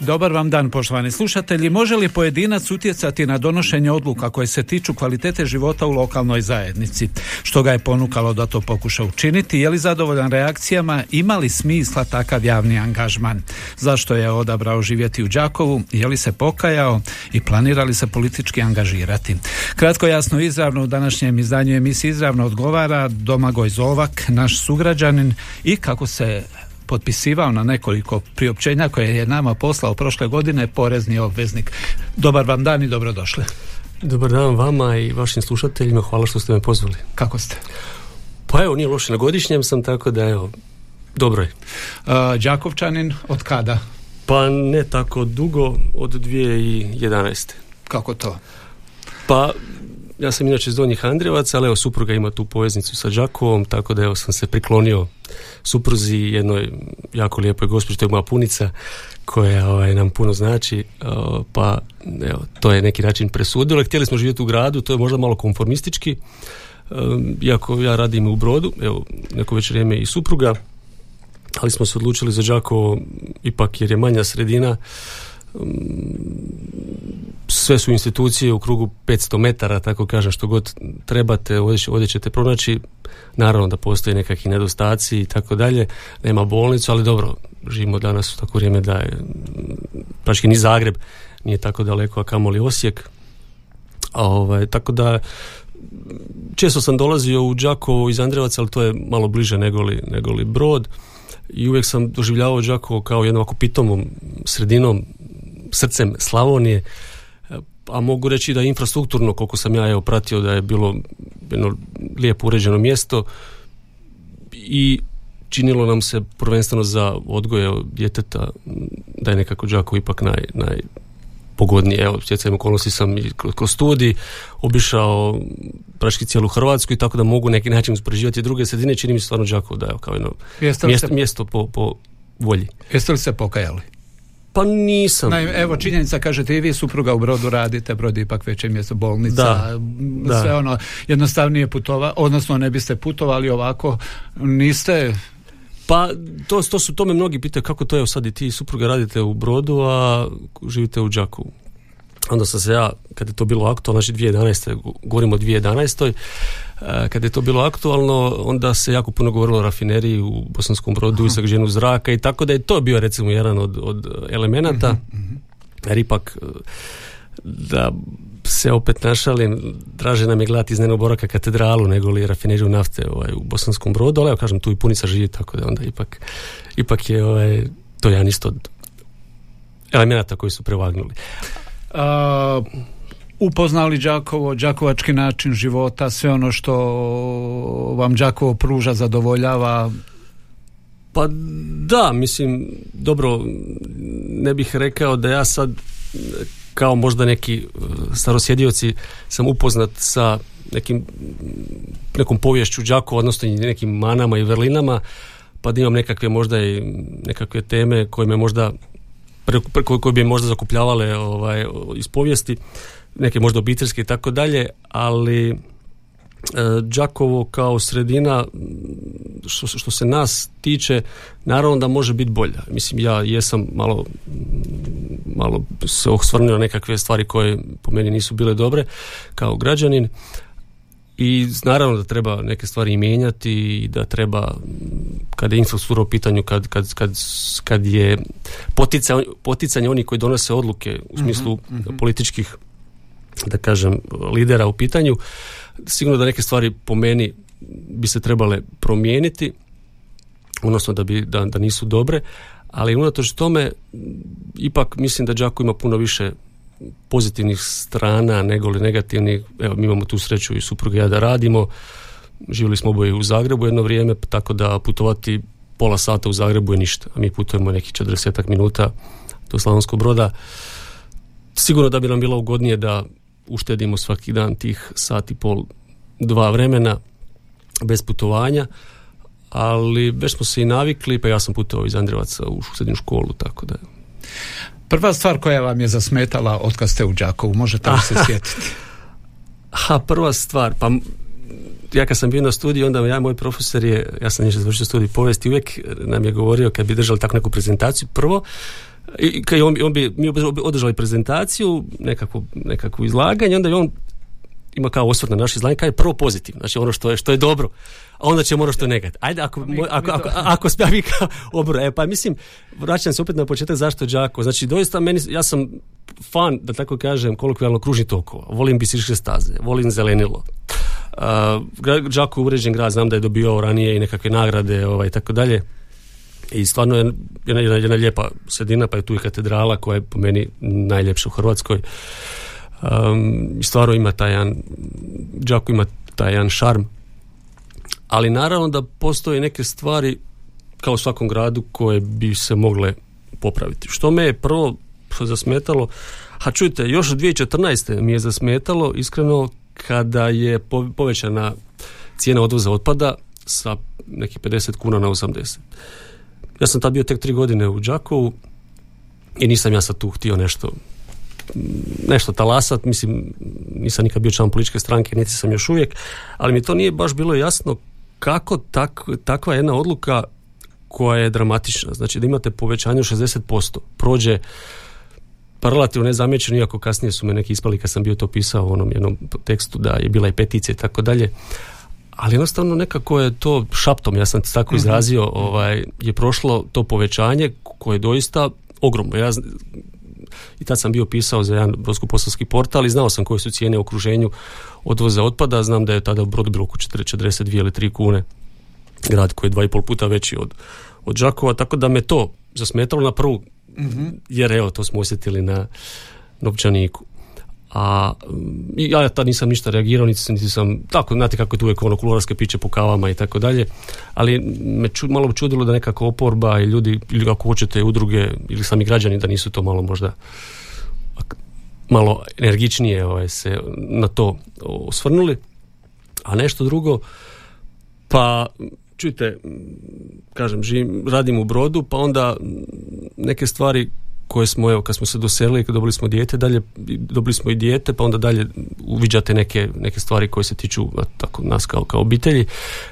Dobar vam dan, poštovani slušatelji. Može li pojedinac utjecati na donošenje odluka koje se tiču kvalitete života u lokalnoj zajednici? Što ga je ponukalo da to pokuša učiniti? Je li zadovoljan reakcijama? Ima li smisla takav javni angažman? Zašto je odabrao živjeti u Đakovu? Je li se pokajao? I planira li se politički angažirati? Kratko, jasno, izravno u današnjem izdanju emisije izravno odgovara Domagoj Zovak, naš sugrađanin i kako se potpisivao na nekoliko priopćenja koje je nama poslao prošle godine porezni obveznik. Dobar vam dan i dobrodošli. Dobar dan vama i vašim slušateljima, hvala što ste me pozvali. Kako ste? Pa evo, nije loše, na godišnjem sam, tako da evo, dobro je. Uh, Đakovčanin, od kada? Pa ne tako dugo, od 2011. Kako to? Pa, ja sam inače iz Donjih Andrijevaca, ali evo, supruga ima tu poveznicu sa Đakovom, tako da evo sam se priklonio supruzi jednoj jako lijepoj gospođi, to je moja punica, koja ovaj, nam puno znači, pa evo, to je neki način presudilo. Htjeli smo živjeti u gradu, to je možda malo konformistički, um, iako ja radim u Brodu, evo, neko već vrijeme i supruga, ali smo se odlučili za Đakovo ipak jer je manja sredina, sve su institucije u krugu 500 metara, tako kažem, što god trebate, ovdje, će- ovdje ćete pronaći. Naravno da postoje nekakvi nedostaci i tako dalje. Nema bolnicu, ali dobro, živimo danas u tako vrijeme da je praktički ni Zagreb nije tako daleko, a kamoli Osijek. A, ovaj, tako da često sam dolazio u Đakovo iz Andrevaca, ali to je malo bliže negoli, negoli Brod i uvijek sam doživljavao Đakovo kao jednom ovako pitomom sredinom, srcem Slavonije, a mogu reći da infrastrukturno, koliko sam ja evo pratio da je bilo jedno lijepo uređeno mjesto i činilo nam se prvenstveno za odgoje djeteta da je nekako Đakovo ipak naj, najpogodnije. Evo, stjecajem okolnosti sam i kroz kroz studij obišao praški cijelu Hrvatsku i tako da mogu neki način uspoređivati druge sredine, čini mi se stvarno Đakovo da je kao jedno mjesto, se, mjesto po, po volji. jeste li se pokajali? Pa nisam. Naime, evo činjenica, kažete i vi supruga u Brodu radite, Brod je ipak veće mjesto, bolnica, Da, da. sve ono, jednostavnije putova, odnosno ne biste putovali ovako, niste Pa to, to su, to me mnogi pitaju kako to je sad i ti supruga radite u Brodu, a živite u Đakovu. Onda sam se ja, kad je to bilo aktualno, znači 2011. go- govorimo o 2011. e, Kad je to bilo aktualno, onda se jako puno govorilo o rafineriji u Bosanskom brodu i zagađenju zraka i tako da je to bio recimo jedan od, od elemenata. Jer ipak e, da se opet našalim, draže nam je gledati iz boravka katedralu nego li rafineriju nafte ovaj, u Bosanskom brodu, ali evo kažem tu i punica živi, tako da onda ipak, ipak je ovaj, to jedan isto od elemenata koji su prevagnuli. A, upoznali Đakovo, đakovački način života, sve ono što vam Đakovo pruža, zadovoljava, Pa da, mislim, dobro, ne bih rekao da ja sad kao možda neki e, starosjedioci sam upoznat sa nekim, nekom povješću Đakova, odnosno nekim manama i vrlinama, pa da imam nekakve možda i nekakve teme koje me možda koje, bi možda zakupljavale ovaj, iz povijesti, neke možda obiteljske i tako dalje, ali e, Đakovo kao sredina što, se- što se nas tiče naravno da može biti bolja. Mislim ja jesam malo malo se osvrnuo na nekakve stvari koje po meni nisu bile dobre kao građanin i naravno da treba neke stvari mijenjati i da treba kad je infrastruktura u pitanju kad, kad, kad, kad je poticanje, poticanje onih koji donose odluke u smislu političkih da kažem lidera u pitanju sigurno da neke stvari po meni bi se trebale promijeniti odnosno da, bi, da, da nisu dobre ali unatoč tome ipak mislim da Đakovo ima puno više pozitivnih strana nego li negativnih. Evo, mi imamo tu sreću i supruga i ja da radimo. Živjeli smo oboje u Zagrebu jedno vrijeme, tako da putovati pola sata u Zagrebu je ništa. A mi putujemo nekih 40 minuta do Slavonskog broda. sigurno da bi nam bilo ugodnije da uštedimo svaki dan tih sat i pol, dva vremena bez putovanja, ali već smo se i navikli, pa ja sam putovao iz Andrevaca u srednju školu, tako da... Prva stvar koja vam je zasmetala od kad ste u Đakovu, možete li se sjetiti? Ha, prva stvar, pa ja kad sam bio na studiju, onda ja, moj profesor je, ja sam nešto završio studij povijesti, uvijek nam je govorio kad bi držali takvu neku prezentaciju, prvo, i on, on bi, mi održali prezentaciju, nekakvu, nekakvu izlaganje, onda bi on ima kao osvrt na naše izlaganje, kaže prvo pozitivno, znači ono što je, što je dobro, a onda će ono što je negativno. Ajde, ako, ako, ako, ako, vi kao obro, e, pa mislim, vraćam se opet na početak zašto Đako, znači doista meni, ja sam fan, da tako kažem, kolokvijalno kružni tokova, volim biciklističke staze, volim zelenilo, Uh, Đakovo uređen grad, znam da je dobio ranije i nekakve nagrade ovaj, i tako dalje. I stvarno je jedna, jedna, jedna lijepa sredina, pa je tu i katedrala koja je po meni najljepša u Hrvatskoj. Um, stvarno ima taj jedan, Đakovo ima taj jedan šarm. Ali naravno da postoje neke stvari kao u svakom gradu koje bi se mogle popraviti. Što me je prvo zasmetalo, a čujte, još 2014. mi je zasmetalo iskreno kada je povećana cijena odvoza otpada sa nekih 50 kuna na 80. Ja sam tad bio tek tri godine u Đakovu i nisam ja sad tu htio nešto nešto talasat, mislim nisam nikad bio član političke stranke, niti sam još uvijek, ali mi to nije baš bilo jasno kako tak, takva jedna odluka koja je dramatična, znači da imate povećanje od 60%, prođe pa relativno nezamjećeno, iako kasnije su me neki ispali kad sam bio to pisao u onom jednom tekstu da je bila i peticija i tako dalje. Ali jednostavno nekako je to šaptom, ja sam tako mhm. izrazio, ovaj, je prošlo to povećanje koje je doista ogromno. Ja i tad sam bio pisao za jedan brodsko-poslovski portal i znao sam koje su cijene u okruženju odvoza otpada, znam da je tada u brodu bilo oko 42 ili 3 kune. Grad koji je dva i pol puta veći od, od Đakova, tako da me to zasmetalo na prvu mm jer evo to smo osjetili na novčaniku a ja tad nisam ništa reagirao niti, niti sam tako znate kako je tu uvijek ono kuloarske piće po kavama i tako dalje ali me ču, malo čudilo da nekako oporba i ljudi ili ako hoćete udruge ili sami građani da nisu to malo možda malo energičnije ovaj, se na to osvrnuli. A nešto drugo pa čujte, kažem, živim, radim u brodu, pa onda neke stvari koje smo, evo, kad smo se doselili, kad dobili smo dijete, dalje, dobili smo i dijete, pa onda dalje uviđate neke, neke stvari koje se tiču tako, nas kao, kao obitelji,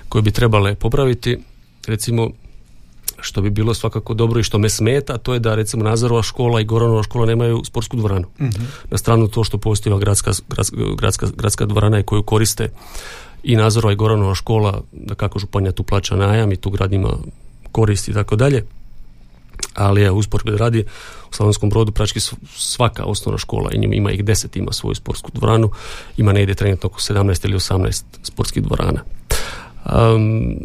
koje bi trebale popraviti. Recimo, što bi bilo svakako dobro i što me smeta, to je da recimo Nazarova škola i Goranova škola nemaju sportsku dvoranu. Mhm. Na stranu to što postoji gradska, gradska, gradska dvorana i koju koriste i Nazorova i Goranova škola, da kako županija tu plaća najam i tu grad ima korist i tako dalje. Ali je usport radi u Slavonskom brodu prački svaka osnovna škola i ima ih deset, ima svoju sportsku dvoranu, ima negdje trenutno oko 17 ili 18 sportskih dvorana. Um,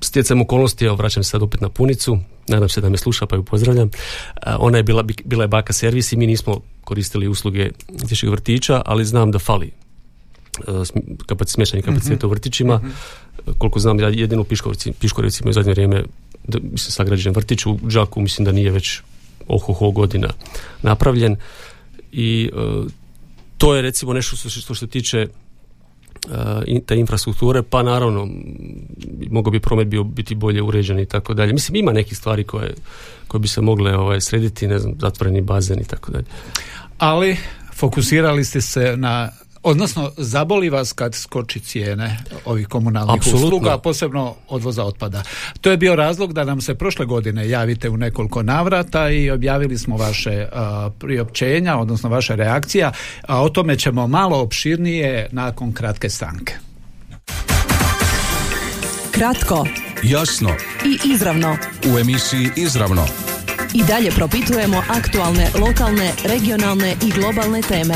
stjecajem okolnosti, evo vraćam se sad opet na punicu, nadam se da me sluša pa ju pozdravljam. ona je bila, bila je baka servis i mi nismo koristili usluge dječjeg vrtića, ali znam da fali E, smještajnih kapaciteta u vrtićima. Mhm. Koliko znam, ja jedino u Piškovci imaju zadnje vrijeme mislim, sagrađen vrtić u Đaku, mislim da nije već ohoho godina napravljen i e, to je recimo nešto što, što se tiče uh, te infrastrukture, pa naravno mogao bi promet bio biti bolje uređen i tako dalje. Mislim, ima nekih stvari koje, koje bi se mogle ovaj, srediti, ne znam, zatvoreni bazen i tako dalje. Ali fokusirali ste se na Odnosno, zaboli vas kad skoči cijene ovih komunalnih Absolutno. usluga, posebno odvoza otpada. To je bio razlog da nam se prošle godine javite u nekoliko navrata i objavili smo vaše priopćenja, odnosno vaše reakcija, a o tome ćemo malo opširnije nakon kratke stanke. Kratko, jasno i izravno. U emisiji Izravno. I dalje propitujemo aktualne, lokalne, regionalne i globalne teme.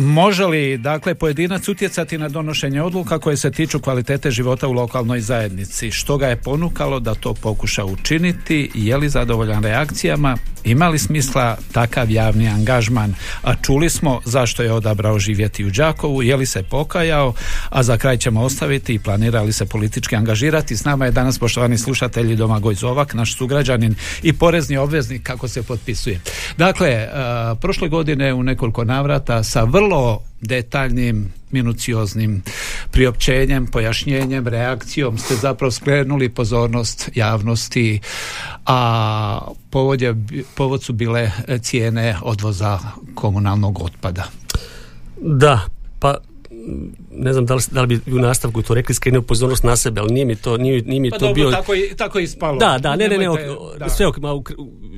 Može li dakle pojedinac utjecati na donošenje odluka koje se tiču kvalitete života u lokalnoj zajednici? Što ga je ponukalo da to pokuša učiniti? Je li zadovoljan reakcijama? Ima li smisla takav javni angažman? A čuli smo zašto je odabrao živjeti u Đakovu, je li se pokajao, a za kraj ćemo ostaviti i planira li se politički angažirati. S nama je danas poštovani slušatelji Domagoj Zovak, naš sugrađanin i porezni obveznik kako se potpisuje. Dakle, uh, prošle godine u nekoliko navrata sa vrlo detaljnim, minucioznim priopćenjem, pojašnjenjem, reakcijom ste zapravo skrenuli pozornost javnosti, a povod, je, povod su bile cijene odvoza komunalnog otpada. Da, pa ne znam da li, da li bi u nastavku to rekli skrenuo pozornost na sebe, ali nije mi to nije, nije mi pa to dobro, bio tako i tako i spalo. Da, da, ne, ne, ne, da. sve ok, ma, u,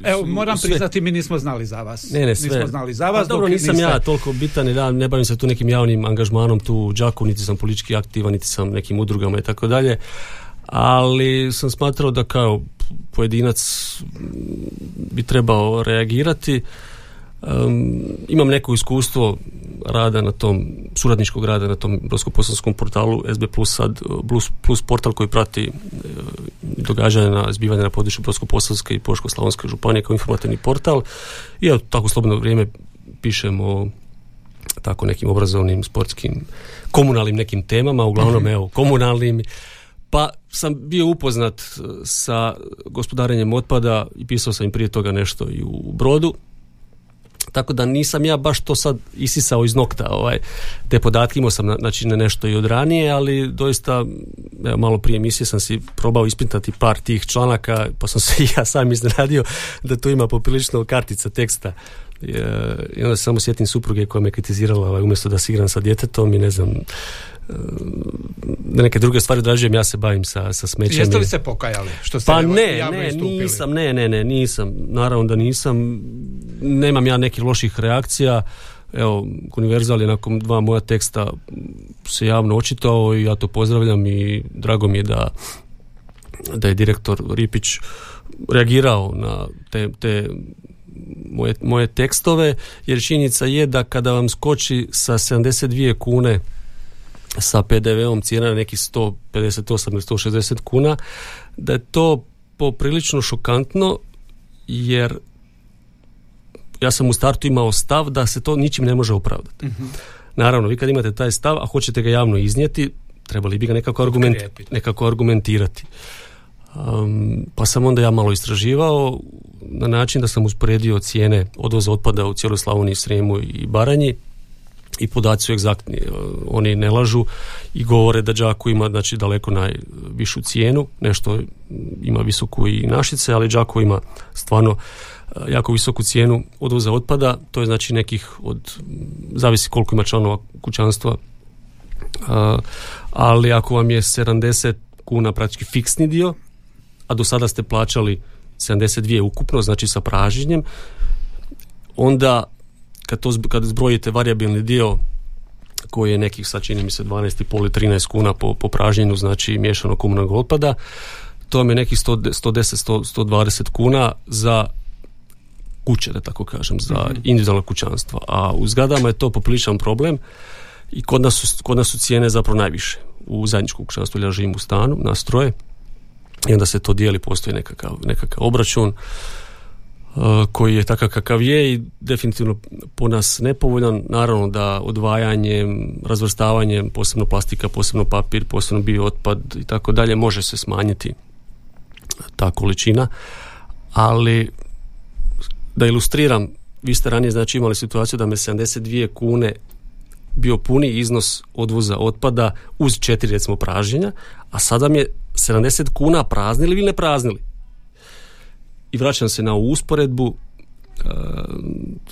Evo, moram sve. priznati, mi nismo znali za vas. Ne, ne, sve. Nismo znali za vas. Pa, dobro, nisam niste- ja toliko bitan da ne bavim se tu nekim javnim angažmanom tu u Đaku, niti sam politički aktivan, niti sam nekim udrugama i tako dalje. Ali sam smatrao da kao pojedinac bi trebao reagirati. Um, imam neko iskustvo rada na tom, suradničkog rada na tom brodsko-posavskom portalu SB Plus sad, plus, plus portal koji prati e, događanja na zbivanja na području Brodsko-posavske i Požeško-slavonske županije kao informativni portal. I ja tako slobodno vrijeme pišem o tako nekim obrazovnim, sportskim, komunalnim nekim temama, uglavnom evo, komunalnim. Pa sam bio upoznat e, sa gospodarenjem otpada i pisao sam im prije toga nešto i u Brodu tako da nisam ja baš to sad isisao iz nokta ovaj, te podatke imao sam na- znači na nešto i od ranije ali doista evo, malo prije emisije sam si probao ispitati par tih članaka pa sam se i ja sam iznenadio da tu ima poprilično kartica teksta E, i onda se samo sjetim supruge koja me kritizirala ovaj, umjesto da se igram sa djetetom i ne znam e, da neke druge stvari odrađujem ja se bavim sa, sa smećem Jeste li se pokajali? Što ste pa ne, ne, nisam, ne, ne, ne, nisam. Naravno da nisam. Nemam ja nekih loših reakcija. Evo, Univerzal je nakon dva moja teksta se javno očitao i ja to pozdravljam i drago mi je da da je direktor Ripić reagirao na te, te moje, moje tekstove, jer činjenica je da kada vam skoči sa 72 kune sa PDV-om cijena na nekih 158 ili 160 kuna, da je to poprilično šokantno jer ja sam u startu imao stav da se to ničim ne može opravdati. Naravno, vi kad imate taj stav, a hoćete ga javno iznijeti, trebali bi ga nekako, argument, nekako argumentirati. Um, pa sam onda ja malo istraživao na način da sam usporedio cijene odvoza otpada u cijeloj Slavoniji, Srijemu i Baranji i podaci su egzaktni. Oni ne lažu i govore da Đaku ima znači, daleko najvišu cijenu, nešto ima visoku i Našice, ali Đaku ima stvarno jako visoku cijenu odvoza otpada, to je znači nekih od, zavisi koliko ima članova kućanstva, a, ali ako vam je 70 kuna praktički fiksni dio, a do sada ste plaćali 72 ukupno, znači sa pražnjenjem, onda kad, to, kad zbrojite variabilni dio koji je nekih sad čini mi se 12,5 ili 13 kuna po, po pražnjenju, znači miješanog komunalnog otpada, to vam je nekih 100, 110, 100, 120 kuna za kuće, da tako kažem, za individualno kućanstvo. A u zgradama je to popriličan problem i kod nas su, kod nas su cijene zapravo najviše. U zajedničkom kućanstvu ja živim u stanu, na stroje, i onda se to dijeli, postoji nekakav, nekakav obračun uh, koji je takav kakav je i definitivno po nas nepovoljan. Naravno da odvajanjem, razvrstavanjem, posebno plastika, posebno papir, posebno bio otpad i tako dalje, može se smanjiti ta količina, ali da ilustriram, vi ste ranije znači imali situaciju da me 72 kune bio puni iznos odvoza otpada uz četiri recimo pražnjenja, a sada mi je 70 kuna praznili ili ne praznili. I vraćam se na usporedbu, e,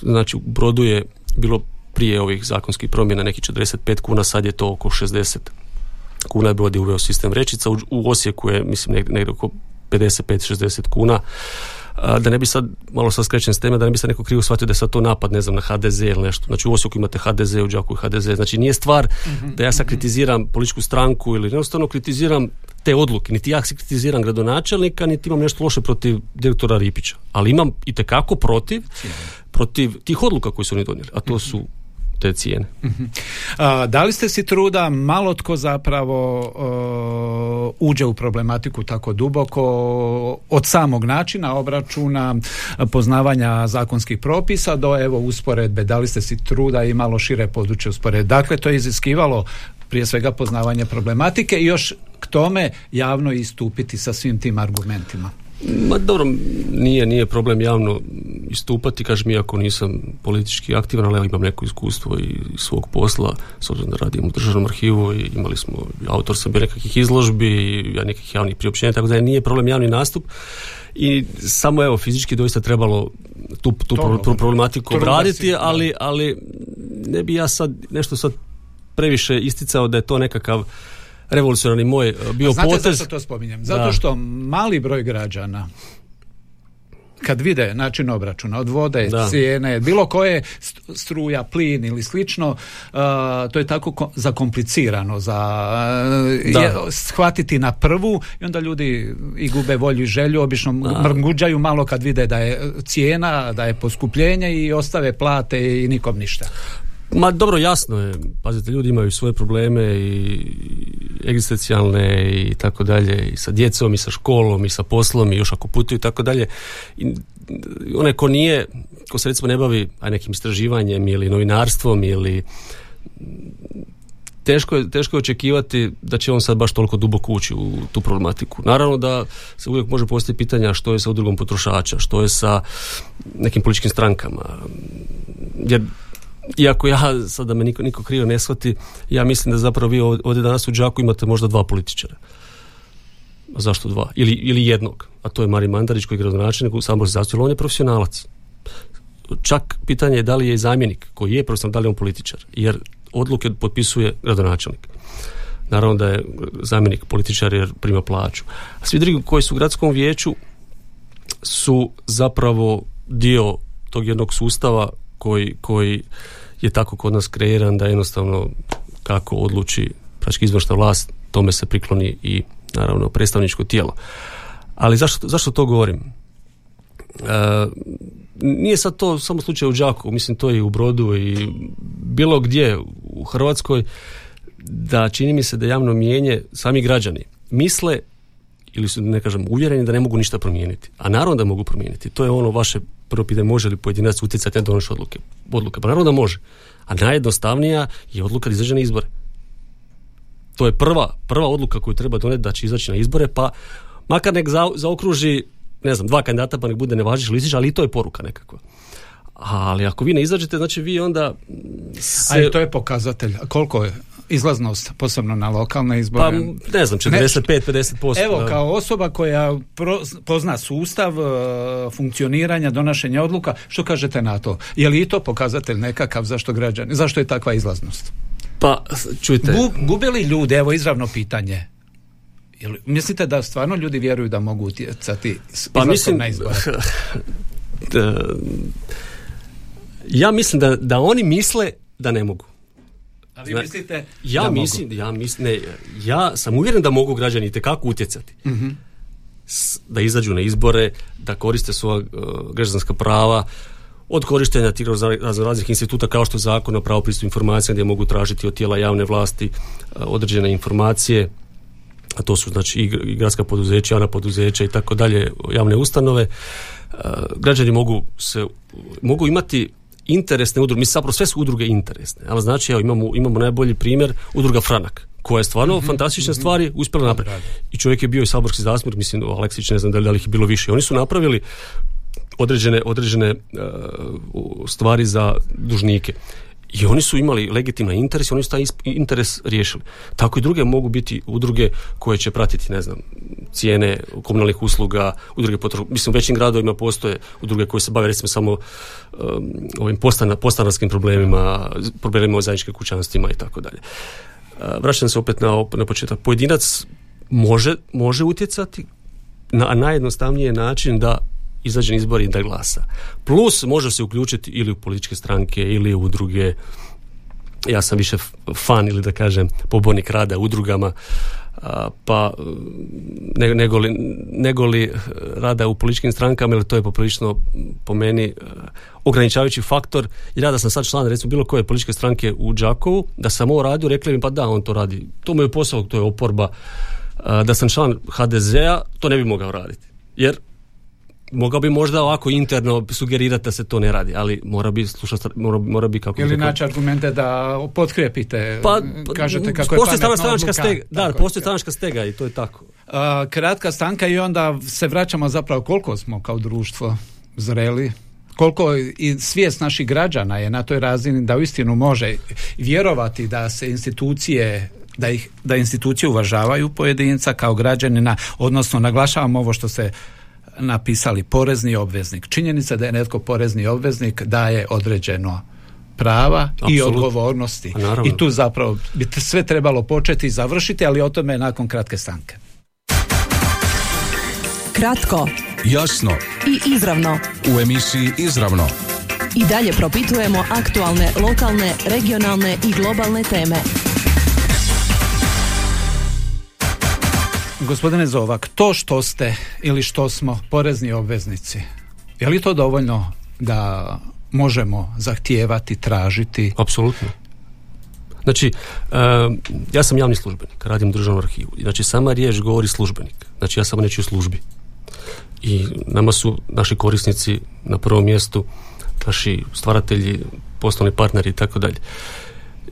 znači u brodu je bilo prije ovih zakonskih promjena neki 45 kuna, sad je to oko 60 kuna je uveo sistem rečica, u, Osijeku je mislim negdje, negdje oko 55-60 kuna da ne bi sad, malo sad skrećem s teme, da ne bi sad neko krivo shvatio da je sad to napad, ne znam, na HDZ ili nešto. Znači u Osijeku imate HDZ, u Đaku i HDZ. Znači nije stvar da ja sad kritiziram političku stranku ili jednostavno kritiziram te odluke. Niti ja se kritiziram gradonačelnika, niti imam nešto loše protiv direktora Ripića. Ali imam i protiv protiv tih odluka koje su oni donijeli. A to su te cijene. Mhm. da li ste si truda malo tko zapravo uđe u problematiku tako duboko od samog načina obračuna, poznavanja zakonskih propisa do evo usporedbe, da li ste si truda i malo šire područje usporedbe. Dakle, to je iziskivalo prije svega poznavanje problematike i još k tome javno istupiti sa svim tim argumentima. Ma dobro, nije, nije problem javno istupati, kažem, iako nisam politički aktivan, ali imam neko iskustvo i svog posla, s obzirom da radim u državnom arhivu i imali smo, autor sam bio nekakvih izložbi i nekih javnih priopćenja, tako da nije problem javni nastup. I samo evo fizički doista trebalo tu, tu problematiku obraditi, ali, ali ne bi ja sad nešto sad previše isticao da je to nekakav revolucionarni moj e, bio Znate potez. zašto to spominjem? Zato što mali broj građana kad vide način obračuna od vode, da. cijene, bilo koje struja, plin ili slično, uh, to je tako zakomplicirano za uh, shvatiti na prvu i onda ljudi i gube volju i želju, obično mrguđaju malo kad vide da je cijena, da je poskupljenje i ostave plate i nikom ništa. Ma dobro, jasno je. Pazite, ljudi imaju svoje probleme i egzistencijalne i tako dalje i sa djecom i sa školom i sa poslom i još ako putuju i tako dalje. I onaj ko nije, ko se recimo ne bavi aj nekim istraživanjem ili novinarstvom ili teško je, teško je očekivati da će on sad baš toliko duboko ući u tu problematiku. Naravno da se uvijek može postaviti pitanja što je sa udrugom potrošača, što je sa nekim političkim strankama. Jer iako ja, sad da me niko, niko krivo ne shvati, ja mislim da zapravo vi ovdje danas u Đaku imate možda dva političara. A zašto dva? Ili, ili jednog. A to je Mari Mandarić koji je gradonačelnik u saborskoj zastupnici, on je profesionalac. Čak pitanje je da li je zamjenik koji je profesionalac, da li je on političar. Jer odluke potpisuje gradonačelnik. Naravno da je zamjenik političar jer prima plaću. A svi drugi koji su u gradskom vijeću su zapravo dio tog jednog sustava koji, koji je tako kod nas kreiran da jednostavno kako odluči praktički izvršna vlast, tome se prikloni i naravno predstavničko tijelo. Ali zašto, zašto to govorim? E, nije sad to samo slučaj u Đaku, mislim to i u Brodu i bilo gdje u Hrvatskoj da čini mi se da javno mijenje sami građani misle ili su, ne kažem, uvjereni da ne mogu ništa promijeniti. A naravno da mogu promijeniti. To je ono vaše prvo pitanje, može li pojedinac utjecati na donošenje odluke? Odluke. Pa naravno da može. A najjednostavnija je odluka da izađe na izbore. To je prva, prva odluka koju treba doneti da će izaći na izbore, pa makar nek za, zaokruži, ne znam, dva kandidata pa nek bude nevažiš listić, ali i to je poruka nekakva. Ali ako vi ne izađete, znači vi onda... Se... A to je pokazatelj. Koliko je izlaznost, posebno na lokalne izbore? Pa ne znam, 45-50%. Evo, kao osoba koja pozna sustav e, funkcioniranja, donošenja odluka, što kažete na to? Je li i to pokazatelj nekakav zašto građani, zašto je takva izlaznost? Pa, čujte... gube li ljudi, evo izravno pitanje, Jel, mislite da stvarno ljudi vjeruju da mogu utjecati pa mislim, na izbore? ja mislim da, da oni misle da ne mogu. A vi mislite ja mislim, ja mislim, ne, ja sam uvjeren da mogu građani itekako utjecati. uh Da izađu na izbore, da koriste svoja uh, građanska prava, od korištenja tih raznih instituta kao što je zakon o pravo pristupu informacijama gdje mogu tražiti od tijela javne vlasti uh, određene informacije a to su znači i gradska poduzeća, javna poduzeća i tako dalje, javne ustanove. Uh, građani mogu se mogu imati interesne udruge, mi zapravo sve su udruge interesne, ali znači evo imamo, imamo najbolji primjer udruga Franak koja je stvarno mm fantastične mhm. stvari uspjela napraviti. I čovjek je bio i saborski zastupnik, mislim Aleksić, ne znam da li, ih je bilo više. Oni su napravili određene, određene uh, stvari za dužnike. I oni su imali legitimni interes i oni su taj interes riješili. Tako i druge mogu biti udruge koje će pratiti, ne znam, cijene komunalnih usluga, udruge potro... mislim u većim gradovima postoje udruge koje se bave recimo samo um, ovim postanarskim problemima, problemima o zajedničkim kućanstvima i tako dalje. Uh, vraćam se opet na, na početak. Pojedinac može, može utjecati na najjednostavniji način da izađe na izbor i da glasa. Plus može se uključiti ili u političke stranke ili u udruge ja sam više fan ili da kažem pobornik rada udrugama pa nego, li, li rada u političkim strankama ili to je poprilično po meni ograničavajući faktor. I ja da sam sad član recimo bilo koje političke stranke u Đakovu da sam ovo radio rekli mi pa da on to radi. To mu je posao to je oporba. Da sam član HDZ-a to ne bi mogao raditi. Jer mogao bi možda ovako interno sugerirati da se to ne radi, ali mora bi slušati, mora, mora bi kako... Ili naći argumente da potkrijepite, pa, kažete kako je pametno stranačka stega, Da, postoji stranačka stega i to je tako. kratka stanka i onda se vraćamo zapravo koliko smo kao društvo zreli? Koliko i svijest naših građana je na toj razini da uistinu može vjerovati da se institucije da ih da institucije uvažavaju pojedinca kao građanina, odnosno naglašavam ovo što se napisali porezni obveznik. Činjenica da je netko porezni obveznik daje određeno prava i odgovornosti. I tu zapravo bi sve trebalo početi i završiti, ali o tome nakon kratke stanke. Kratko. Jasno. I izravno. U emisiji Izravno. I dalje propitujemo aktualne, lokalne, regionalne i globalne teme. Gospodine Zovak, to što ste ili što smo porezni obveznici, je li to dovoljno da možemo zahtijevati, tražiti? Apsolutno. Znači, ja sam javni službenik, radim u državnom arhivu. Znači, sama riječ govori službenik. Znači, ja samo neću u službi. I nama su naši korisnici na prvom mjestu, naši stvaratelji, poslovni partneri i tako dalje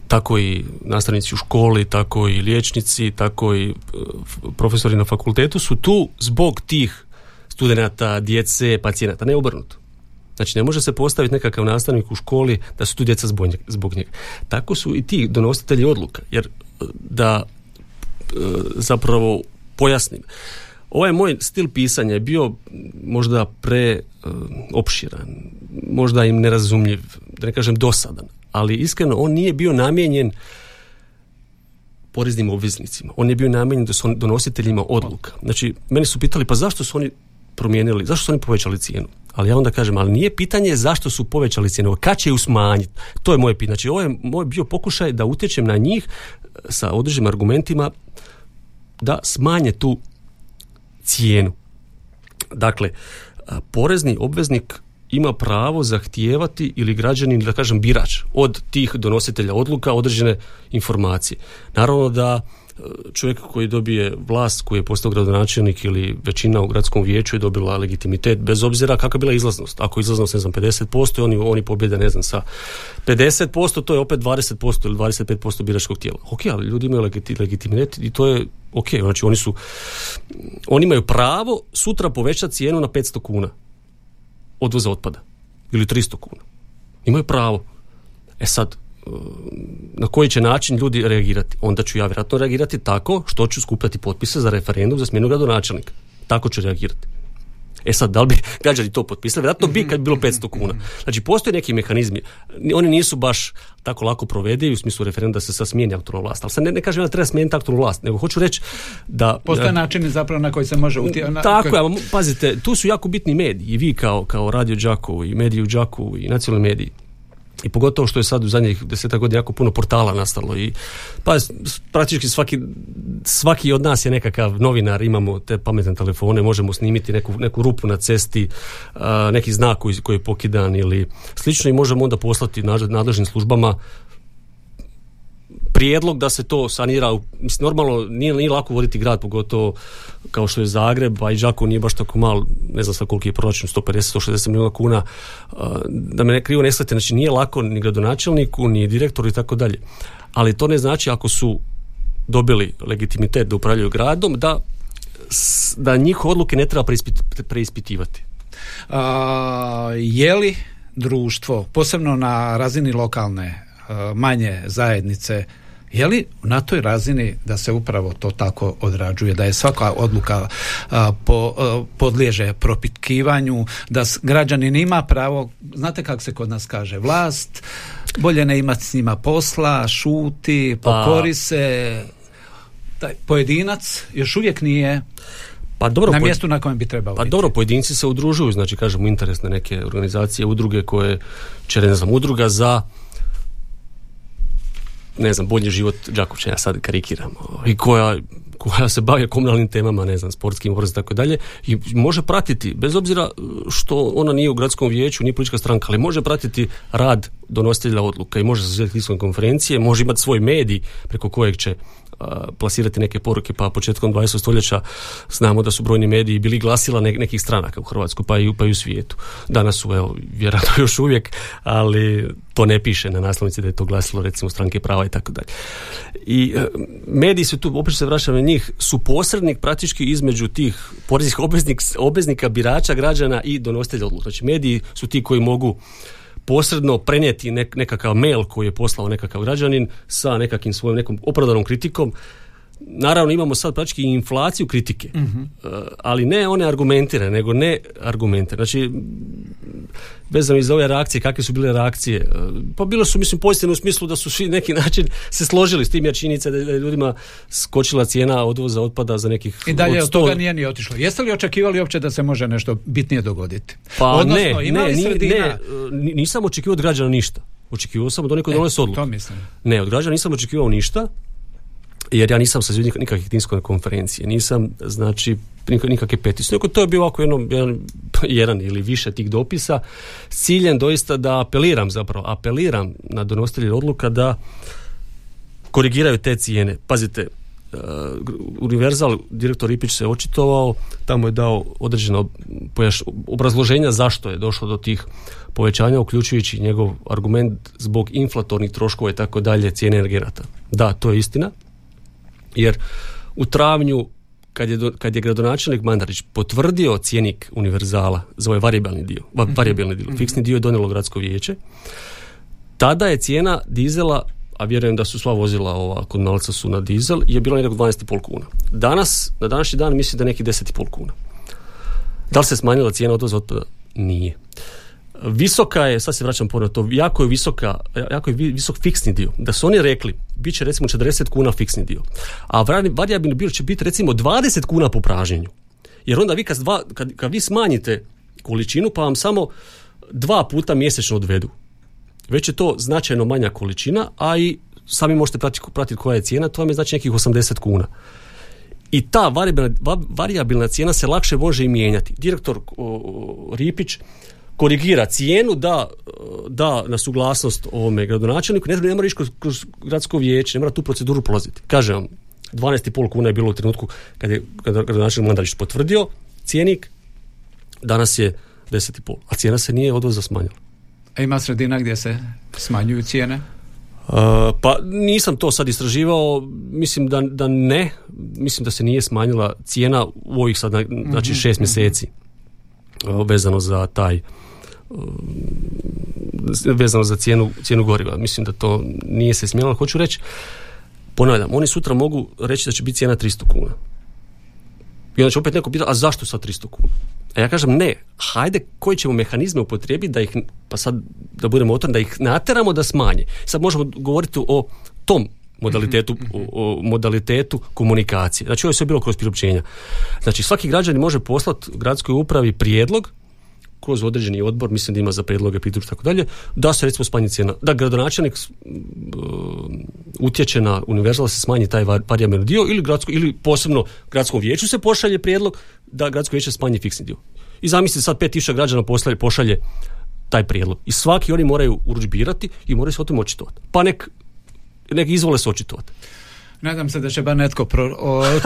tako i nastavnici u školi, tako i liječnici, tako i e, profesori na fakultetu su tu zbog tih studenata, djece, pacijenata, ne obrnuto. Znači ne može se postaviti nekakav nastavnik u školi da su tu djeca zbog njega. Tako su i ti donositelji odluka, jer e, da e, zapravo pojasnim. Ovaj moj stil pisanja je bio možda pre opširan, možda im nerazumljiv, da ne kažem dosadan, ali iskreno on nije bio namijenjen poreznim obveznicima. On je bio namijenjen donositeljima odluka. Znači, meni su pitali, pa zašto su oni promijenili, zašto su oni povećali cijenu? Ali ja onda kažem, ali nije pitanje zašto su povećali cijenu, kad će ju smanjiti. To je moje pitanje. Znači, ovo je moj bio pokušaj da utječem na njih sa određenim argumentima da smanje tu cijenu. Dakle, porezni obveznik ima pravo zahtijevati ili građanin, da kažem birač, od tih donositelja odluka određene informacije. Naravno da e, čovjek koji dobije vlast, koji je postao gradonačelnik ili većina u gradskom vijeću je dobila legitimitet, bez obzira kakva je bila izlaznost. Ako je izlaznost, ne znam, 50%, oni, oni pobjede, ne znam, sa 50%, to je opet 20% ili 25% biračkog tijela. Ok, ali ljudi imaju legitimitet i to je ok, znači oni su, oni imaju pravo sutra povećati cijenu na 500 kuna odvoza otpada ili 300 kuna. Imaju pravo. E sad, e, na koji će način ljudi reagirati? Onda ću ja vjerojatno reagirati tako što ću skupljati potpise za referendum za smjenu gradonačelnika. Tako ću reagirati. E sad, da li bi građani to potpisali? Vjerojatno bi kad bi bilo 500 kuna. Znači, postoje neki mehanizmi. Oni nisu baš tako lako provedivi u smislu referenduma da se sad smijeni aktualna vlast. Ali sad ne, ne kažem da treba smijeniti aktualnu vlast, nego hoću reći da... Postoje načini zapravo na koji se može utjecati. Tako je, pazite, tu su jako bitni mediji. I vi kao, kao Radio Đakovu, i mediji u Đakovu, i nacionalni mediji i pogotovo što je sad u zadnjih deseta godina jako puno portala nastalo i pa praktički svaki, svaki od nas je nekakav novinar, imamo te pametne telefone, možemo snimiti neku, neku rupu na cesti, neki znak koji, koji je pokidan ili slično i možemo onda poslati nadležnim službama prijedlog da se to sanira, mislim, normalno nije, nije lako voditi grad, pogotovo kao što je Zagreb, a i Đakovo nije baš tako mal, ne znam sa koliki je proračun, 150-160 milijuna kuna, da me ne krivo ne shvatite, znači nije lako ni gradonačelniku, ni direktoru i tako dalje. Ali to ne znači ako su dobili legitimitet da upravljaju gradom, da, da njih odluke ne treba preispitivati. A, je li društvo, posebno na razini lokalne, manje zajednice, je li na toj razini da se upravo to tako odrađuje, da je svaka odluka po, podliježe propitkivanju, da građanin ima pravo, znate kako se kod nas kaže, vlast, bolje ne imati s njima posla, šuti, pa- pokori se, taj pojedinac još uvijek nije pa dobro, na mjestu na kojem bi trebao Pa dobro, pojedinci se udružuju, znači kažemo interesne neke organizacije, udruge koje će, ne znam, udruga za ne znam, bolji život Đakovčana, sad karikiram, i koja koja se bavi komunalnim temama, ne znam, sportskim obrazom i tako dalje i može pratiti, bez obzira što ona nije u gradskom vijeću, nije politička stranka, ali može pratiti rad donositelja odluka i može se konferencije, može imati svoj medij preko kojeg će plasirati neke poruke, pa početkom 20. stoljeća znamo da su brojni mediji bili glasila nekih stranaka u Hrvatskoj, pa i, pa i u svijetu. Danas su, evo, vjerojatno još uvijek, ali to ne piše na naslovnici da je to glasilo recimo stranke prava i tako dalje. I e, mediji su tu, opet se vraćam na njih, su posrednik praktički između tih poreznih obveznik, obveznika, birača, građana i donositelja odluka. Znači mediji su ti koji mogu posredno prenijeti nekakav mail koji je poslao nekakav građanin sa nekakvim svojim nekom opravdanom kritikom naravno imamo sad praktički inflaciju kritike, uh ali ne one argumentirane, nego ne argumente. Znači, vezano iz ove reakcije, kakve su bile reakcije? E, pa bilo su, mislim, pozitivno u smislu da su svi neki način se složili s tim, jer činjenica da je ljudima skočila cijena odvoza otpada za nekih... I dalje od, toga nije ni otišlo. Jeste li očekivali uopće da se može nešto bitnije dogoditi? Pa Odnosno, ne, ne, ne, nisam očekivao od građana ništa. Očekivao sam od onih koji e, donese odluku. To mislim. Ne, od građana nisam očekivao ništa, jer ja nisam sa nikakvih tinskoj konferencije, nisam znači nikakve petice, nego to je bio ovako jedan, jedan ili više tih dopisa s ciljem doista da apeliram zapravo, apeliram na donositelje odluka da korigiraju te cijene. Pazite, uh, Univerzal, direktor Ripić se očitovao, tamo je dao određeno obrazloženja zašto je došlo do tih povećanja, uključujući njegov argument zbog inflatornih troškova i tako dalje cijene energenata. Da, to je istina, jer u travnju kad je, do, kad je gradonačelnik Mandarić potvrdio cijenik univerzala za ovaj variabilni dio, mhm. variabilni dio, fiksni dio je donijelo gradsko vijeće, tada je cijena dizela a vjerujem da su sva vozila ova kod malca su na dizel, je bilo nekako 12,5 kuna. Danas, na današnji dan mislim da je neki 10,5 kuna. Da li se smanjila cijena odvoza otpada? Nije visoka je, sad se vraćam ponovno to, jako je visoka, jako je visok fiksni dio. Da su oni rekli, bit će recimo 40 kuna fiksni dio, a varijabilni dio će biti recimo 20 kuna po pražnjenju. Jer onda vi kad, dva, kad, kad vi smanjite količinu pa vam samo dva puta mjesečno odvedu. Već je to značajno manja količina, a i sami možete pratiti, pratiti koja je cijena, to vam je znači nekih 80 kuna. I ta variabilna, variabilna cijena se lakše može i mijenjati. Direktor Ripić korigira cijenu, da, da na suglasnost ovome gradonačelniku, ne, ne mora ići kroz, gradsko vijeće, ne mora tu proceduru prolaziti. Kažem vam, 12,5 kuna je bilo u trenutku kad je gradonačelnik Mandarić potvrdio cijenik, danas je 10,5, a cijena se nije odvoza smanjila. A ima sredina gdje se smanjuju cijene? Uh, pa nisam to sad istraživao, mislim da, da ne, mislim da se nije smanjila cijena u ovih sad, znači mhm, šest mjeseci uh, vezano za taj vezano za cijenu, cijenu goriva. Mislim da to nije se smjelo. Hoću reći, ponavljam, oni sutra mogu reći da će biti cijena 300 kuna. I onda će opet neko pitati, a zašto sad 300 kuna? A ja kažem, ne, hajde koji ćemo mehanizme upotrijebiti da ih, pa sad da budemo otvoreni, da ih nateramo da smanje. Sad možemo govoriti o tom modalitetu, mhm, mhm. o, modalitetu komunikacije. Znači ovo je sve bilo kroz priopćenja. Znači svaki građanin može poslati gradskoj upravi prijedlog kroz određeni odbor, mislim da ima za predloge, pritužbe i tako dalje, da se recimo smanji cijena, da gradonačelnik uh, utječe na univerzal se smanji taj varijabilni dio ili, gradsko, ili posebno gradskom vijeću se pošalje prijedlog da gradsko vijeće smanji fiksni dio. I zamislite sad 5000 građana pošalje, pošalje taj prijedlog. I svaki oni moraju urudžbirati i moraju se o tom očitovati. Pa nek, nek izvole se očitovati. Nadam se da će bar netko pro,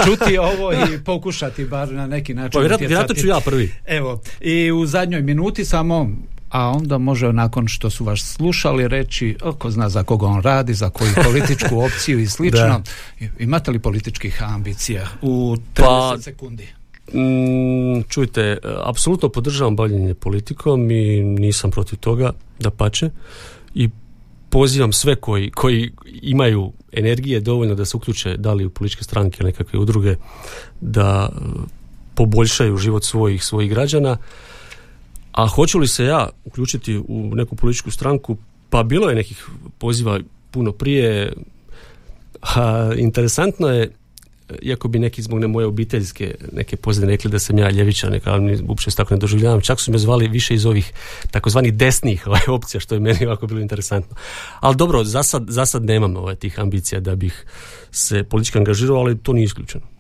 čuti ovo i pokušati bar na neki način pa, vjerojatno ću ja prvi. Evo, i u zadnjoj minuti samo a onda može nakon što su vas slušali reći ko zna za koga on radi, za koju političku opciju i slično. Imate li političkih ambicija u 30 pa, sekundi? Mm, čujte, apsolutno podržavam bavljenje politikom i nisam protiv toga, da pače. I pozivam sve koji, koji imaju energije dovoljno da se uključe da li u političke stranke ili nekakve udruge da e, poboljšaju život svojih svojih građana. A hoću li se ja uključiti u neku političku stranku? Pa bilo je nekih poziva puno prije. A, interesantno je iako bi neki zbog ne moje obiteljske neke pozadine rekli da sam ja ljevičan, ali uopće se tako ne doživljavam. Čak su me zvali više iz ovih takozvanih desnih ovaj, opcija, što je meni ovako bilo interesantno. Ali dobro, za sad, za sad nemam ovaj, tih ambicija da bih se politički angažirao, ali to nije isključeno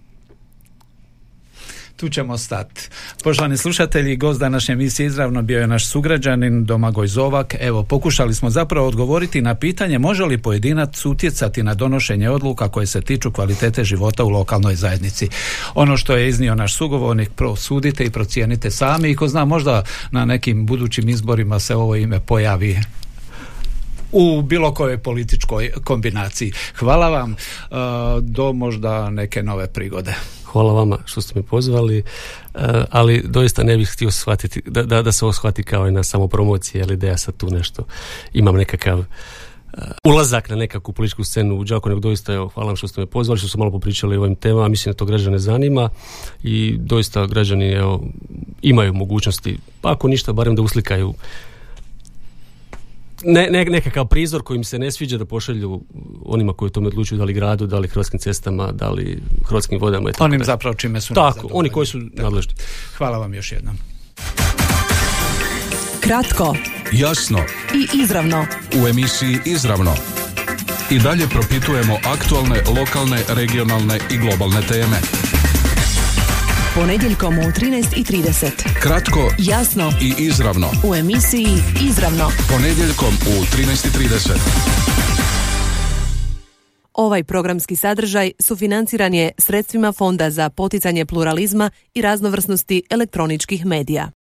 tu ćemo stati. Poštovani slušatelji, gost današnje emisije izravno bio je naš sugrađanin Domagoj Zovak. Evo, pokušali smo zapravo odgovoriti na pitanje može li pojedinac utjecati na donošenje odluka koje se tiču kvalitete života u lokalnoj zajednici. Ono što je iznio naš sugovornik, prosudite i procijenite sami i ko zna, možda na nekim budućim izborima se ovo ime pojavi u bilo kojoj političkoj kombinaciji. Hvala vam uh, do možda neke nove prigode. Hvala vama što ste me pozvali, uh, ali doista ne bih htio shvatiti, da, da, da se ovo shvati kao i na samopromociji, ali da ja sad tu nešto imam nekakav uh, ulazak na nekakvu političku scenu u Đaku, nego doista evo, hvala vam što ste me pozvali, što smo malo popričali o ovim temama, mislim da to građane zanima i doista građani evo, imaju mogućnosti, pa ako ništa, barem da uslikaju ne, ne, nekakav prizor koji im se ne sviđa da pošalju onima koji o tome odlučuju, da li gradu, da li hrvatskim cestama, da li hrvatskim vodama. I tako Onim zapravo čime su Tako, oni koji su nadležni. Hvala vam još jednom. Kratko. Jasno. I izravno. U emisiji Izravno. I dalje propitujemo aktualne, lokalne, regionalne i globalne teme. Ponedjeljkom u 13.30. Kratko, jasno i izravno. U emisiji Izravno. Ponedjeljkom u 13.30. Ovaj programski sadržaj sufinanciran je sredstvima Fonda za poticanje pluralizma i raznovrsnosti elektroničkih medija.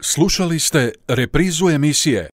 Slušali ste reprizu emisije